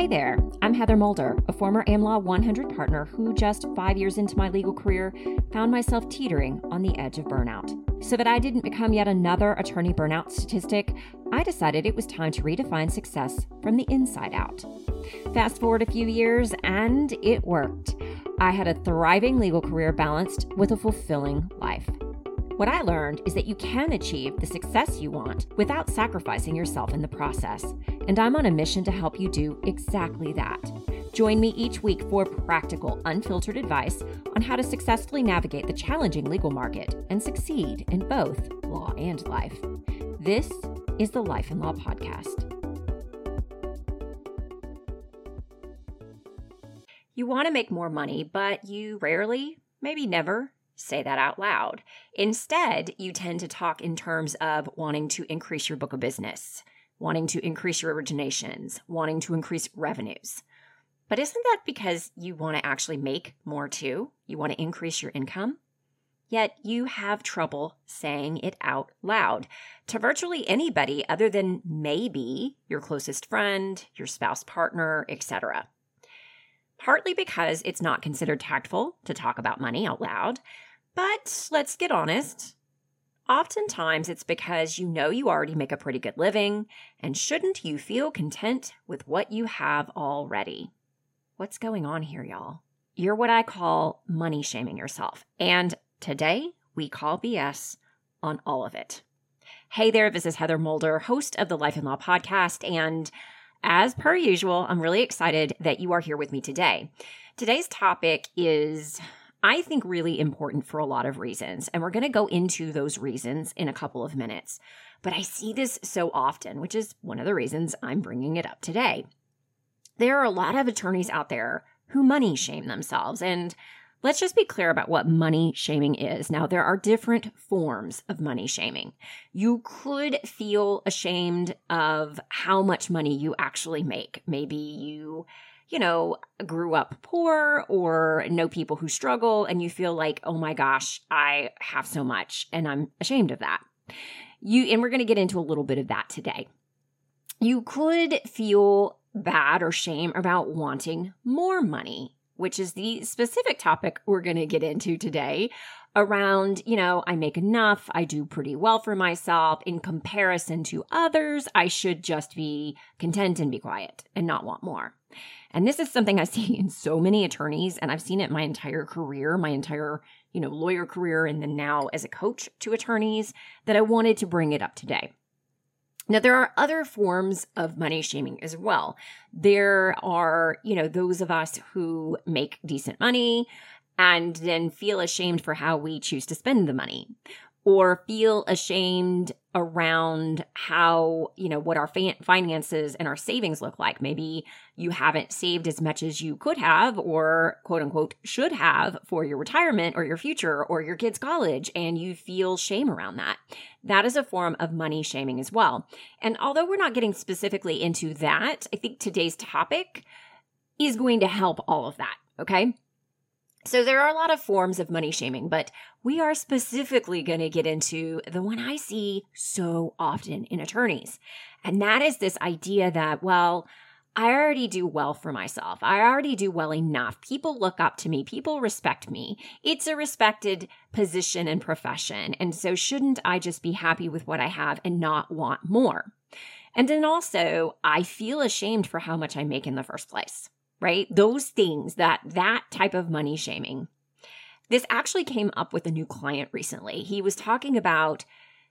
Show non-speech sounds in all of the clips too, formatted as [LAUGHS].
Hey there, I'm Heather Mulder, a former AmLaw 100 partner who, just five years into my legal career, found myself teetering on the edge of burnout. So that I didn't become yet another attorney burnout statistic, I decided it was time to redefine success from the inside out. Fast forward a few years, and it worked. I had a thriving legal career balanced with a fulfilling life. What I learned is that you can achieve the success you want without sacrificing yourself in the process. And I'm on a mission to help you do exactly that. Join me each week for practical, unfiltered advice on how to successfully navigate the challenging legal market and succeed in both law and life. This is the Life and Law Podcast. You want to make more money, but you rarely, maybe never, say that out loud. Instead, you tend to talk in terms of wanting to increase your book of business, wanting to increase your originations, wanting to increase revenues. But isn't that because you want to actually make more too? You want to increase your income? Yet you have trouble saying it out loud to virtually anybody other than maybe your closest friend, your spouse partner, etc. Partly because it's not considered tactful to talk about money out loud, but let's get honest. Oftentimes, it's because you know you already make a pretty good living, and shouldn't you feel content with what you have already? What's going on here, y'all? You're what I call money shaming yourself. And today, we call BS on all of it. Hey there, this is Heather Mulder, host of the Life and Law podcast. And as per usual, I'm really excited that you are here with me today. Today's topic is I think, really important for a lot of reasons. And we're going to go into those reasons in a couple of minutes. But I see this so often, which is one of the reasons I'm bringing it up today. There are a lot of attorneys out there who money shame themselves. And let's just be clear about what money shaming is. Now, there are different forms of money shaming. You could feel ashamed of how much money you actually make. Maybe you you know, grew up poor or know people who struggle and you feel like, oh my gosh, I have so much and I'm ashamed of that. You, and we're going to get into a little bit of that today. You could feel bad or shame about wanting more money, which is the specific topic we're going to get into today around, you know, I make enough, I do pretty well for myself in comparison to others. I should just be content and be quiet and not want more. And this is something I [LAUGHS] see in so many attorneys, and I've seen it my entire career, my entire, you know, lawyer career, and then now as a coach to attorneys, that I wanted to bring it up today. Now, there are other forms of money shaming as well. There are, you know, those of us who make decent money and then feel ashamed for how we choose to spend the money or feel ashamed around how, you know, what our fa- finances and our savings look like. Maybe you haven't saved as much as you could have or quote unquote should have for your retirement or your future or your kids' college, and you feel shame around that. That is a form of money shaming as well. And although we're not getting specifically into that, I think today's topic is going to help all of that. Okay. So there are a lot of forms of money shaming, but we are specifically going to get into the one I see so often in attorneys. And that is this idea that, well, I already do well for myself. I already do well enough. People look up to me. People respect me. It's a respected position and profession. And so shouldn't I just be happy with what I have and not want more? And then also, I feel ashamed for how much I make in the first place right? Those things that that type of money shaming. This actually came up with a new client recently. He was talking about,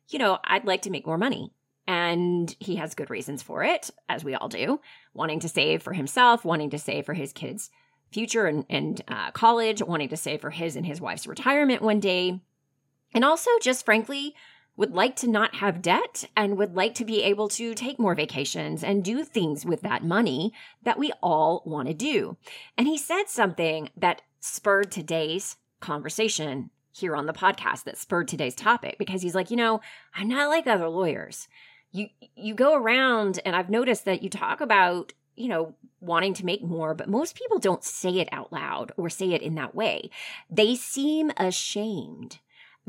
you know, I'd like to make more money. And he has good reasons for it, as we all do, wanting to save for himself, wanting to save for his kids' future and, and uh, college, wanting to save for his and his wife's retirement one day. And also, just frankly, would like to not have debt and would like to be able to take more vacations and do things with that money that we all want to do. And he said something that spurred today's conversation here on the podcast that spurred today's topic because he's like, you know, I'm not like other lawyers. You you go around and I've noticed that you talk about, you know, wanting to make more, but most people don't say it out loud or say it in that way. They seem ashamed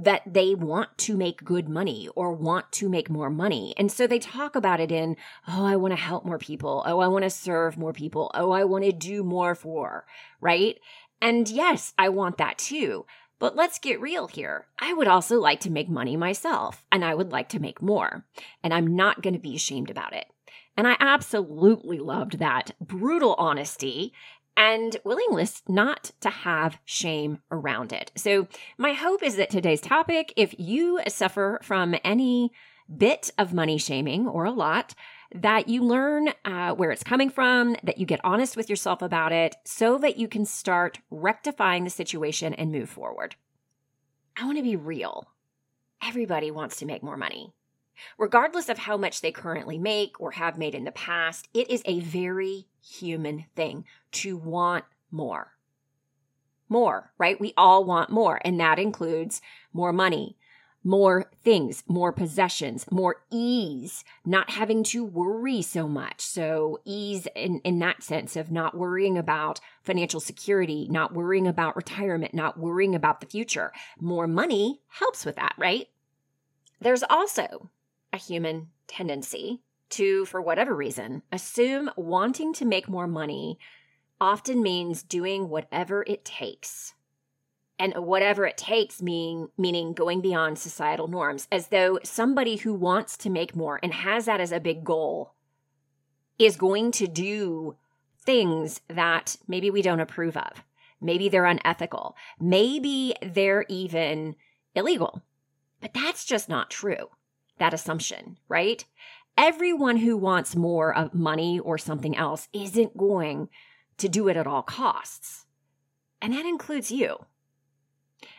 that they want to make good money or want to make more money. And so they talk about it in, oh, I want to help more people. Oh, I want to serve more people. Oh, I want to do more for, right? And yes, I want that too. But let's get real here. I would also like to make money myself, and I would like to make more. And I'm not going to be ashamed about it. And I absolutely loved that brutal honesty and willingness not to have shame around it. So, my hope is that today's topic, if you suffer from any bit of money shaming or a lot, that you learn uh, where it's coming from, that you get honest with yourself about it, so that you can start rectifying the situation and move forward. I want to be real. Everybody wants to make more money. Regardless of how much they currently make or have made in the past, it is a very human thing to want more. More, right? We all want more, and that includes more money, more things, more possessions, more ease, not having to worry so much. So, ease in, in that sense of not worrying about financial security, not worrying about retirement, not worrying about the future. More money helps with that, right? There's also a human tendency to, for whatever reason, assume wanting to make more money often means doing whatever it takes. And whatever it takes mean, meaning going beyond societal norms, as though somebody who wants to make more and has that as a big goal is going to do things that maybe we don't approve of. Maybe they're unethical. Maybe they're even illegal. But that's just not true that assumption, right? Everyone who wants more of money or something else isn't going to do it at all costs. And that includes you.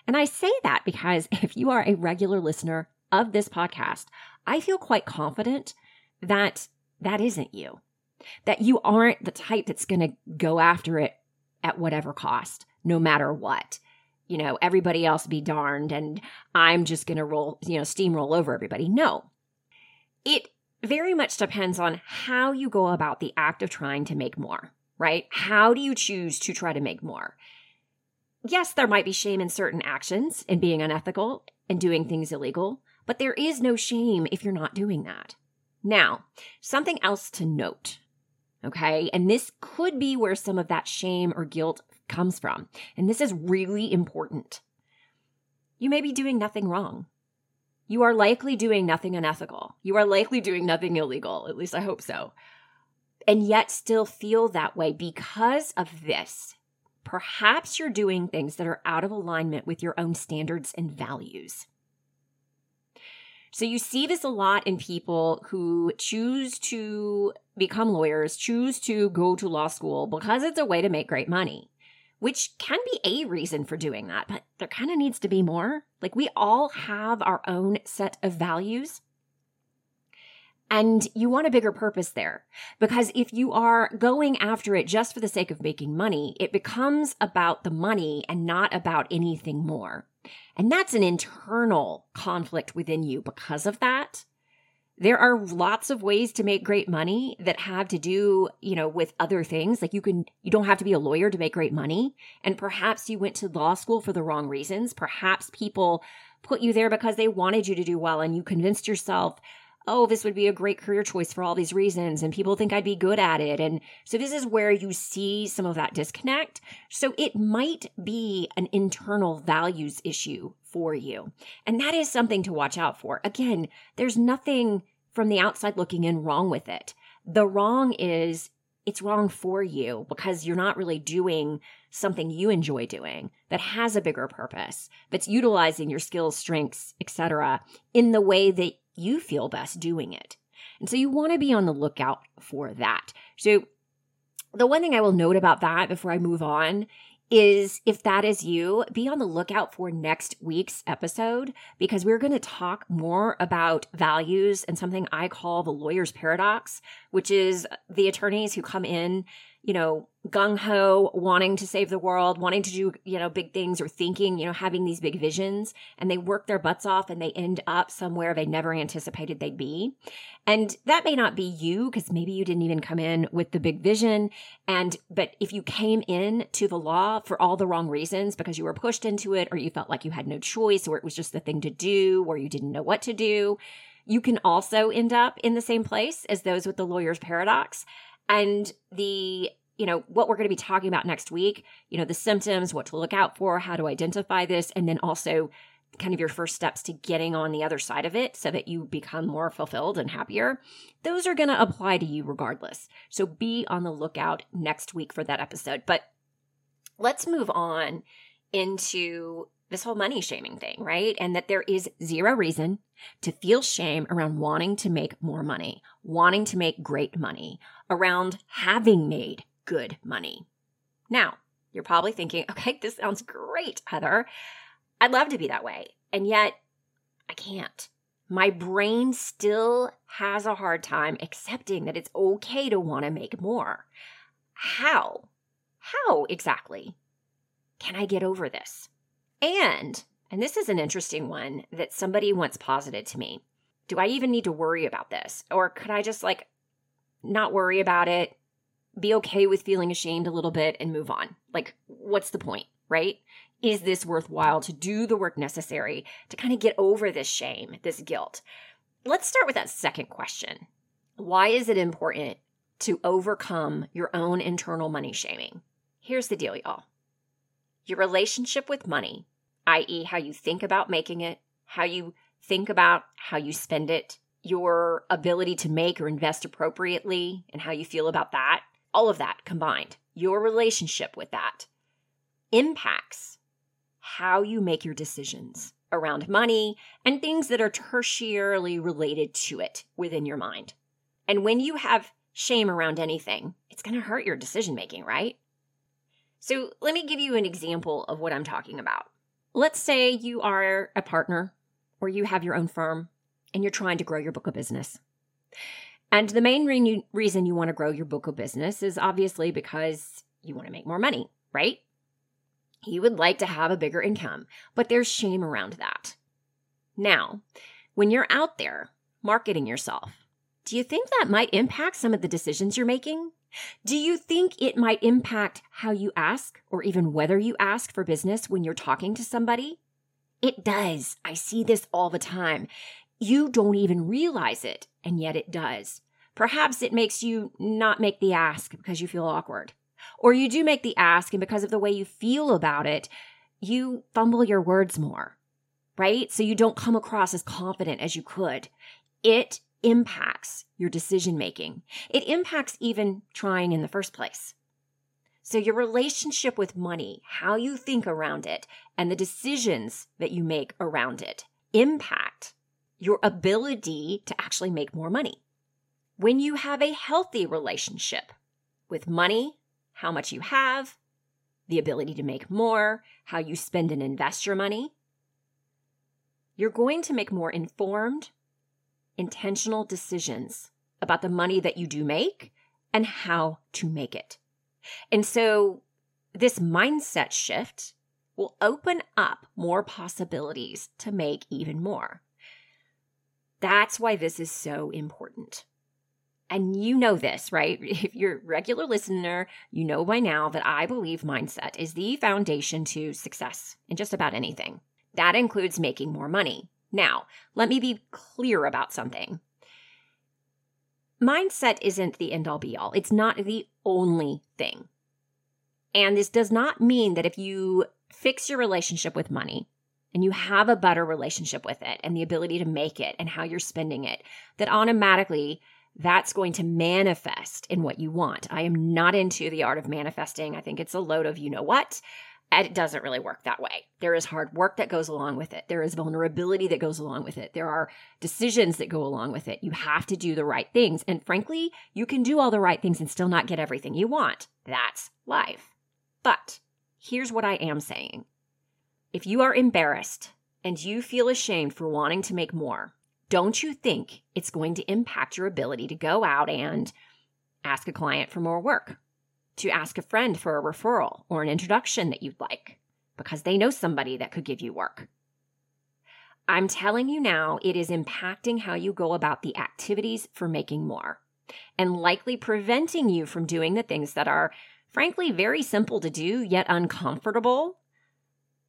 And I say that because [LAUGHS] if you are a regular listener of this podcast, I feel quite confident that that isn't you. That you aren't the type that's going to go after it at whatever cost, no matter what you know, everybody else be darned and I'm just going to roll, you know, steamroll over everybody. No. It very much depends on how you go about the act of trying to make more, right? How do you choose to try to make more? Yes, there might be shame in certain actions and being unethical and doing things illegal, but there is no shame if you're not doing that. Now, something else to note, okay? And this could be where some of that shame or guilt comes from. And this is really important. You may be doing nothing wrong. You are likely doing nothing unethical. You are likely doing nothing illegal. At least I hope so. And yet still feel that way because of this. Perhaps you're doing things that are out of alignment with your own standards and values. So you see this a lot in people who choose to become lawyers, choose to go to law school because it's a way to make great money which can be a reason for doing that, but there kind of needs to be more. Like we all have our own set of values. And you want a bigger purpose there. Because if you are going after it just for the sake of making money, it becomes about the money and not about anything more. And that's an internal conflict within you because of that. There are lots of ways to make great money that have to do, you know, with other things. Like you can, you don't have to be a lawyer to make great money. And perhaps you went to law school for the wrong reasons. Perhaps people put you there because they wanted you to do well and you convinced yourself, oh, this would be a great career choice for all these reasons. And people think I'd be good at it. And so this is where you see some of that disconnect. So it might be an internal values issue for you. And that is something to watch out for. Again, there's nothing from the outside looking in wrong with it. The wrong is it's wrong for you because you're not really doing something you enjoy doing that has a bigger purpose that's utilizing your skills strengths etc in the way that you feel best doing it and so you want to be on the lookout for that so the one thing i will note about that before i move on is if that is you, be on the lookout for next week's episode because we're going to talk more about values and something I call the lawyer's paradox, which is the attorneys who come in you know, gung ho, wanting to save the world, wanting to do, you know, big things or thinking, you know, having these big visions and they work their butts off and they end up somewhere they never anticipated they'd be. And that may not be you because maybe you didn't even come in with the big vision. And, but if you came in to the law for all the wrong reasons because you were pushed into it or you felt like you had no choice or it was just the thing to do or you didn't know what to do, you can also end up in the same place as those with the lawyer's paradox. And the, you know, what we're going to be talking about next week, you know, the symptoms, what to look out for, how to identify this, and then also kind of your first steps to getting on the other side of it so that you become more fulfilled and happier, those are going to apply to you regardless. So be on the lookout next week for that episode. But let's move on into this whole money shaming thing, right? And that there is zero reason to feel shame around wanting to make more money, wanting to make great money, around having made good money. Now, you're probably thinking, [LAUGHS] okay, this sounds great, Heather. I'd love to be that way. And yet, I can't. My brain still has a hard time accepting that it's okay to want to make more. How? How exactly can I get over this? And, and this is an interesting one that somebody once posited to me. Do I even need to worry about this? Or could I just like not worry about it, be okay with feeling ashamed a little bit and move on? Like, what's the point, right? Is this worthwhile to do the work necessary to kind of get over this shame, this guilt? Let's start with that second question. Why is it important to overcome your own internal money shaming? Here's the deal, y'all. Your relationship with money i.e., how you think about making it, how you think about how you spend it, your ability to make or invest appropriately, and how you feel about that, all of that combined, your relationship with that impacts how you make your decisions around money and things that are tertiarily related to it within your mind. And when you have shame around anything, it's going to hurt your decision making, right? So, let me give you an example of what I'm talking about. Let's say you are a partner or you have your own firm and you're trying to grow your book of business. And the main re- reason you want to grow your book of business is obviously because you want to make more money, right? You would like to have a bigger income, but there's shame around that. Now, when you're out there marketing yourself, do you think that might impact some of the decisions you're making? Do you think it might impact how you ask or even whether you ask for business when you're talking to somebody? It does. I see this all the time. You don't even realize it, and yet it does. Perhaps it makes you not make the ask because you feel awkward. Or you do make the ask, and because of the way you feel about it, you fumble your words more, right? So you don't come across as confident as you could. It impacts your decision making. It impacts even trying in the first place. So, your relationship with money, how you think around it, and the decisions that you make around it impact your ability to actually make more money. When you have a healthy relationship with money, how much you have, the ability to make more, how you spend and invest your money, you're going to make more informed intentional decisions about the money that you do make and how to make it. And so this mindset shift will open up more possibilities to make even more. That's why this is so important. And you know this, right? [LAUGHS] If you're a regular listener, you know by now that I believe mindset is the foundation to success in just about anything. That includes making more money, now, let me be clear about something. Mindset isn't the end all be all, it's not the only thing. And this does not mean that if you fix your relationship with money and you have a better relationship with it and the ability to make it and how you're spending it, that automatically that's going to manifest in what you want. I am not into the art of manifesting. I think it's a load of you know what. It doesn't really work that way. There is hard work that goes along with it. There is vulnerability that goes along with it. There are decisions that go along with it. You have to do the right things. And frankly, you can do all the right things and still not get everything you want. That's life. But here's what I am saying if you are embarrassed and you feel ashamed for wanting to make more, don't you think it's going to impact your ability to go out and ask a client for more work? To ask a friend for a referral or an introduction that you'd like because they know somebody that could give you work. I'm telling you now, it is impacting how you go about the activities for making more and likely preventing you from doing the things that are, frankly, very simple to do, yet uncomfortable,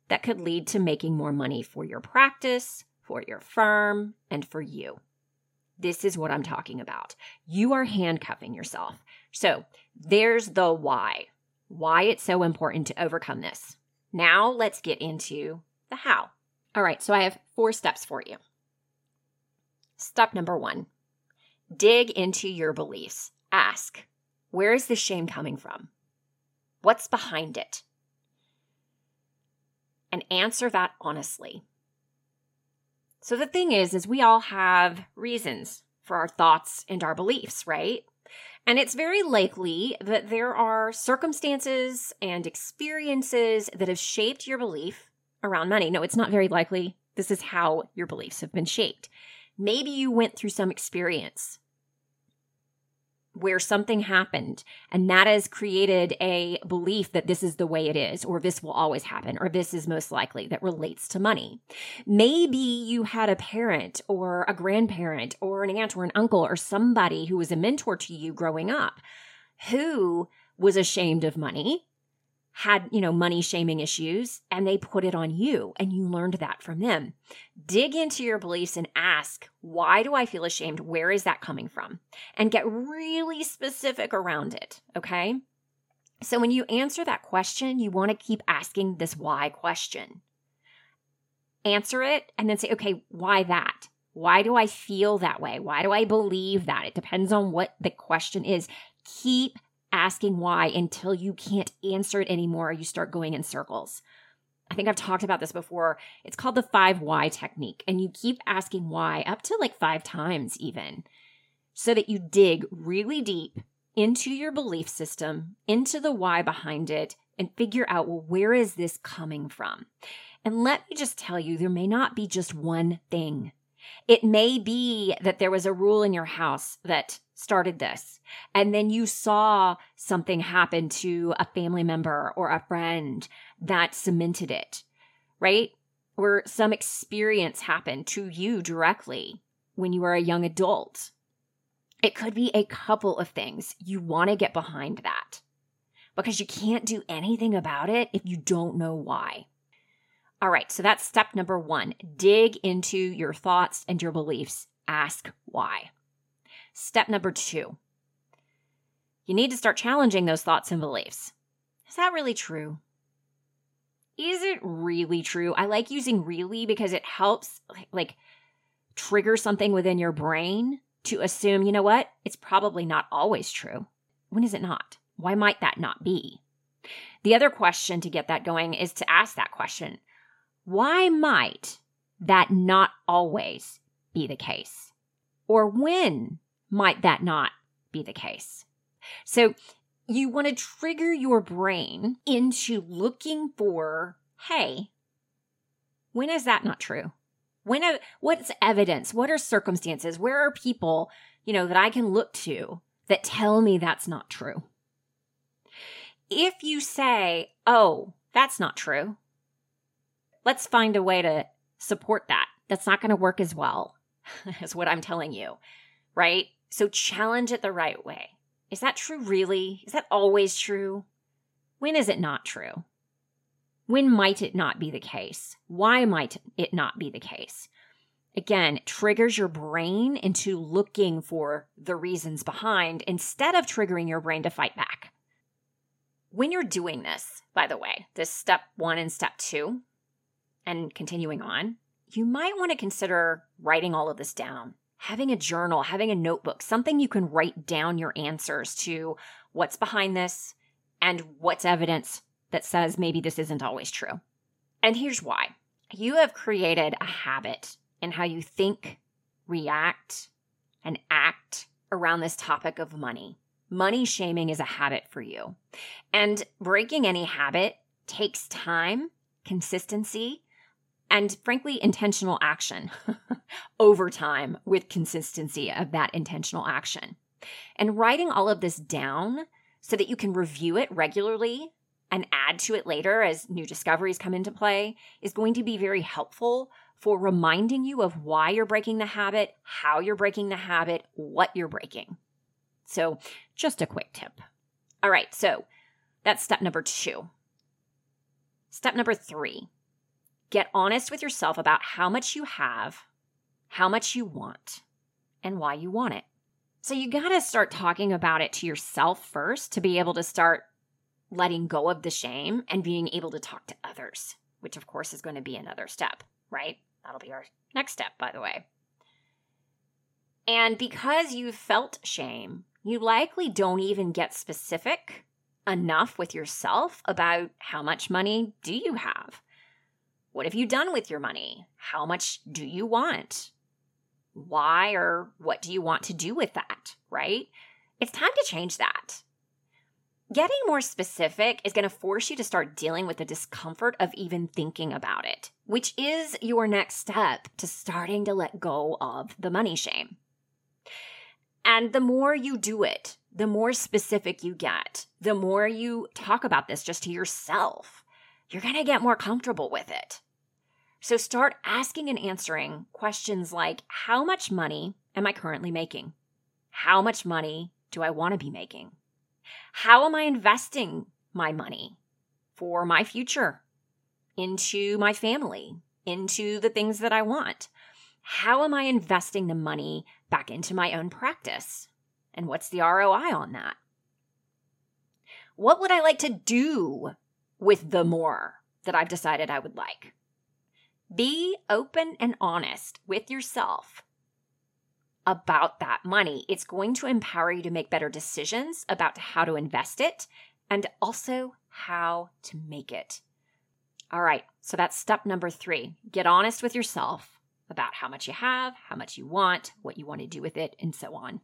that could lead to making more money for your practice, for your firm, and for you. This is what I'm talking about. You are handcuffing yourself. So there's the why, why it's so important to overcome this. Now let's get into the how. All right, so I have four steps for you. Step number one dig into your beliefs. Ask, where is the shame coming from? What's behind it? And answer that honestly. So the thing is, is we all have reasons for our thoughts and our beliefs, right? And it's very likely that there are circumstances and experiences that have shaped your belief around money. No, it's not very likely. This is how your beliefs have been shaped. Maybe you went through some experience where something happened and that has created a belief that this is the way it is or this will always happen or this is most likely that relates to money. Maybe you had a parent or a grandparent or an aunt or an uncle or somebody who was a mentor to you growing up who was ashamed of money had, you know, money shaming issues and they put it on you and you learned that from them. Dig into your beliefs and ask, why do I feel ashamed? Where is that coming from? And get really specific around it. Okay. So when you answer that question, you want to keep asking this why question. Answer it and then say, okay, why that? Why do I feel that way? Why do I believe that? It depends on what the question is. Keep asking why until you can't answer it anymore. You start going in circles. I think I've talked about this before. It's called the five why technique. And you keep asking why up to like five times, even, so that you dig really deep into your belief system, into the why behind it, and figure out, well, where is this coming from? And let me just tell you, there may not be just one thing. It may be that there was a rule in your house that started this. And then you saw something happen to a family member or a friend that cemented it, right? Or some experience happened to you directly when you were a young adult. It could be a couple of things. You want to get behind that because you can't do anything about it if you don't know why. All right, so that's step number one. Dig into your thoughts and your beliefs. Ask why. Step number two you need to start challenging those thoughts and beliefs. Is that really true? Is it really true? I like using really because it helps like trigger something within your brain to assume, you know what? It's probably not always true. When is it not? Why might that not be? The other question to get that going is to ask that question Why might that not always be the case? Or when might that not be the case? So you want to trigger your brain into looking for, hey, when is that not true? When, what's evidence? What are circumstances? Where are people, you know, that I can look to that tell me that's not true? If you say, oh, that's not true, let's find a way to support that. That's not going to work as well [LAUGHS] as what I'm telling you, right? So challenge it the right way. Is that true, really? Is that always true? When is it not true? When might it not be the case? Why might it not be the case? Again, triggers your brain into looking for the reasons behind instead of triggering your brain to fight back. When you're doing this, by the way, this step one and step two, and continuing on, you might want to consider writing all of this down having a journal, having a notebook, something you can write down your answers to what's behind this and what's evidence that says maybe this isn't always true. And here's why you have created a habit in how you think, react, and act around this topic of money. Money shaming is a habit for you. And breaking any habit takes time, consistency, and frankly, intentional action [LAUGHS] over time with consistency of that intentional action. And writing all of this down so that you can review it regularly and add to it later as new discoveries come into play is going to be very helpful for reminding you of why you're breaking the habit, how you're breaking the habit, what you're breaking. So, just a quick tip. All right, so that's step number two. Step number three get honest with yourself about how much you have, how much you want, and why you want it. So, you got to start talking about it to yourself first to be able to start letting go of the shame and being able to talk to others, which of course is going to be another step, right? That'll be our next step, by the way. And because you felt shame, you likely don't even get specific enough with yourself about how much money do you have? What have you done with your money? How much do you want? Why or what do you want to do with that, right? It's time to change that. Getting more specific is going to force you to start dealing with the discomfort of even thinking about it, which is your next step to starting to let go of the money shame. And the more you do it, the more specific you get, the more you talk about this just to yourself, you're going to get more comfortable with it. So start asking and answering questions like How much money am I currently making? How much money do I want to be making? How am I investing my money for my future, into my family, into the things that I want? How am I investing the money back into my own practice? And what's the ROI on that? What would I like to do with the more that I've decided I would like? Be open and honest with yourself about that money. It's going to empower you to make better decisions about how to invest it and also how to make it. All right, so that's step number three. Get honest with yourself about how much you have, how much you want, what you want to do with it, and so on.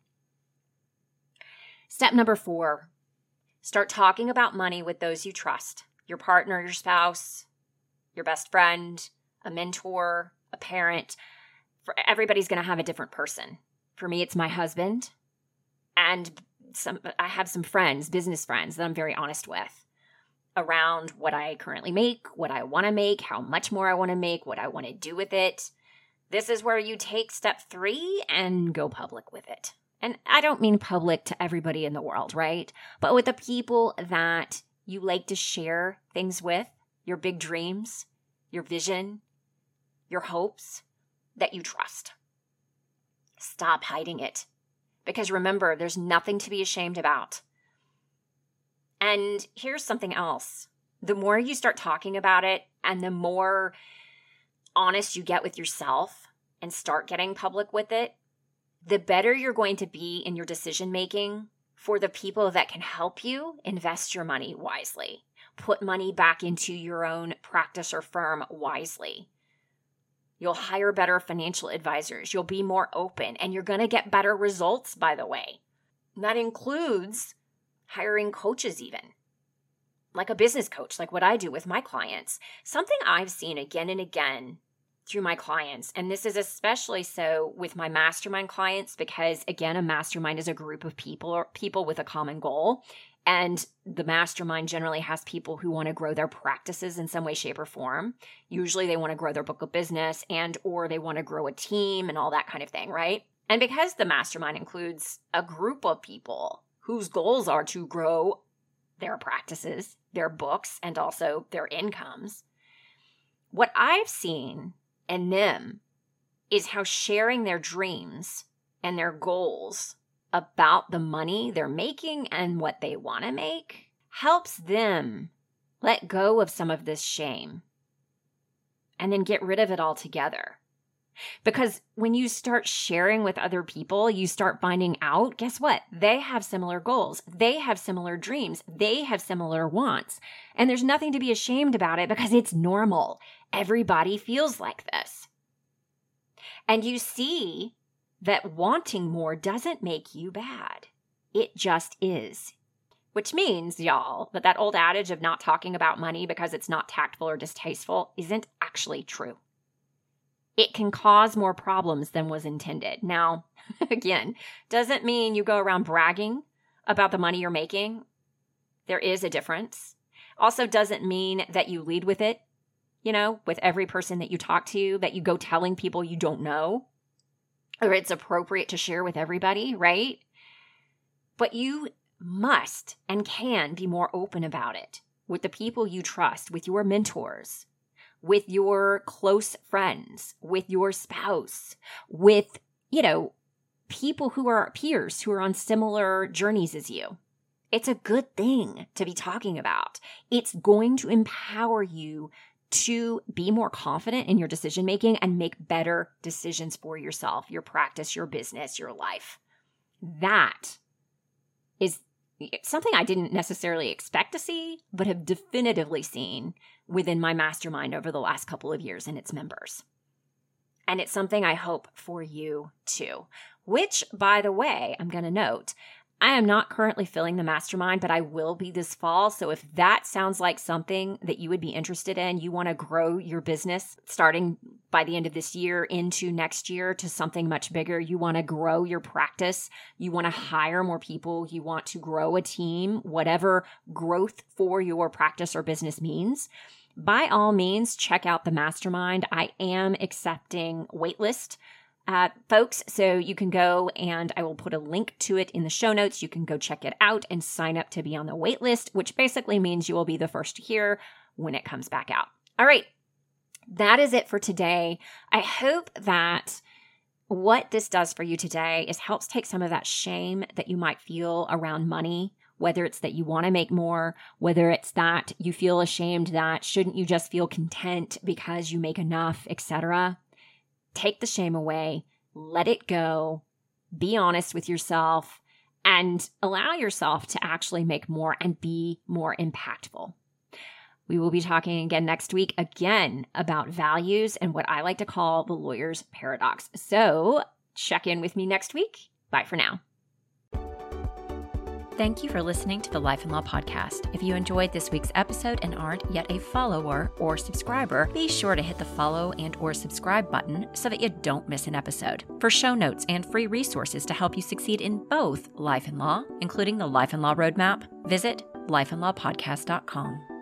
Step number four start talking about money with those you trust your partner, your spouse, your best friend, a mentor, a parent. For everybody's going to have a different person. For me, it's my husband. And some I have some friends, business friends that I'm very honest with around what I currently make, what I want to make, how much more I want to make, what I want to do with it. This is where you take step 3 and go public with it. And I don't mean public to everybody in the world, right? But with the people that you like to share things with, your big dreams, your vision, your hopes that you trust. Stop hiding it. Because remember, there's nothing to be ashamed about. And here's something else the more you start talking about it and the more honest you get with yourself and start getting public with it, the better you're going to be in your decision making for the people that can help you invest your money wisely, put money back into your own practice or firm wisely. You'll hire better financial advisors. You'll be more open and you're going to get better results, by the way. that includes hiring coaches, even like a business coach, like what I do with my clients. Something I've seen again and again through my clients, and this is especially so with my mastermind clients because, again, a mastermind is a group of people or people with a common goal. And the mastermind generally has people who want to grow their practices in some way, shape, or form. Usually they want to grow their book of business and or they want to grow a team and all that kind of thing, right? And because the mastermind includes a group of people whose goals are to grow their practices, their books, and also their incomes, what I've seen in them is how sharing their dreams and their goals about the money they're making and what they want to make helps them let go of some of this shame and then get rid of it altogether. Because when you start sharing with other people, you start finding out guess what? They have similar goals, they have similar dreams, they have similar wants. And there's nothing to be ashamed about it because it's normal. Everybody feels like this. And you see that wanting more doesn't make you bad. It just is. Which means, y'all, that that old adage of not talking about money because it's not tactful or distasteful isn't actually true. It can cause more problems than was intended. Now, [LAUGHS] again, doesn't mean you go around bragging about the money you're making. There is a difference. Also, doesn't mean that you lead with it, you know, with every person that you talk to, that you go telling people you don't know, or it's appropriate to share with everybody, right? But you must and can be more open about it with the people you trust, with your mentors, with your close friends, with your spouse, with, you know, people who are peers who are on similar journeys as you. It's a good thing to be talking about. It's going to empower you to be more confident in your decision making and make better decisions for yourself, your practice, your business, your life. That is something I didn't necessarily expect to see, but have definitively seen within my mastermind over the last couple of years and its members. And it's something I hope for you too. Which, by the way, I'm going to note I am not currently filling the mastermind, but I will be this fall. So if that sounds like something that you would be interested in, you want to grow your business starting by the end of this year into next year to something much bigger, you want to grow your practice, you want to hire more people, you want to grow a team, whatever growth for your practice or business means. By all means, check out the mastermind. I am accepting waitlist uh, folks. So you can go and I will put a link to it in the show notes. You can go check it out and sign up to be on the wait list, which basically means you will be the first to hear when it comes back out. All right. That is it for today. I hope that what this does for you today is helps take some of that shame that you might feel around money whether it's that you want to make more, whether it's that you feel ashamed that shouldn't you just feel content because you make enough, etc take the shame away, let it go, be honest with yourself, and allow yourself to actually make more and be more impactful. We will be talking again next week, again about values and what I like to call the lawyer's paradox. So check in with me next week. Bye for now. Thank you for listening to the Life and Law Podcast. If you enjoyed this week's episode and aren't yet a follower or subscriber, be sure to hit the follow and or subscribe button so that you don't miss an episode. For show notes and free resources to help you succeed in both life and law, including the Life and Law Roadmap, visit lifeandlawpodcast.com.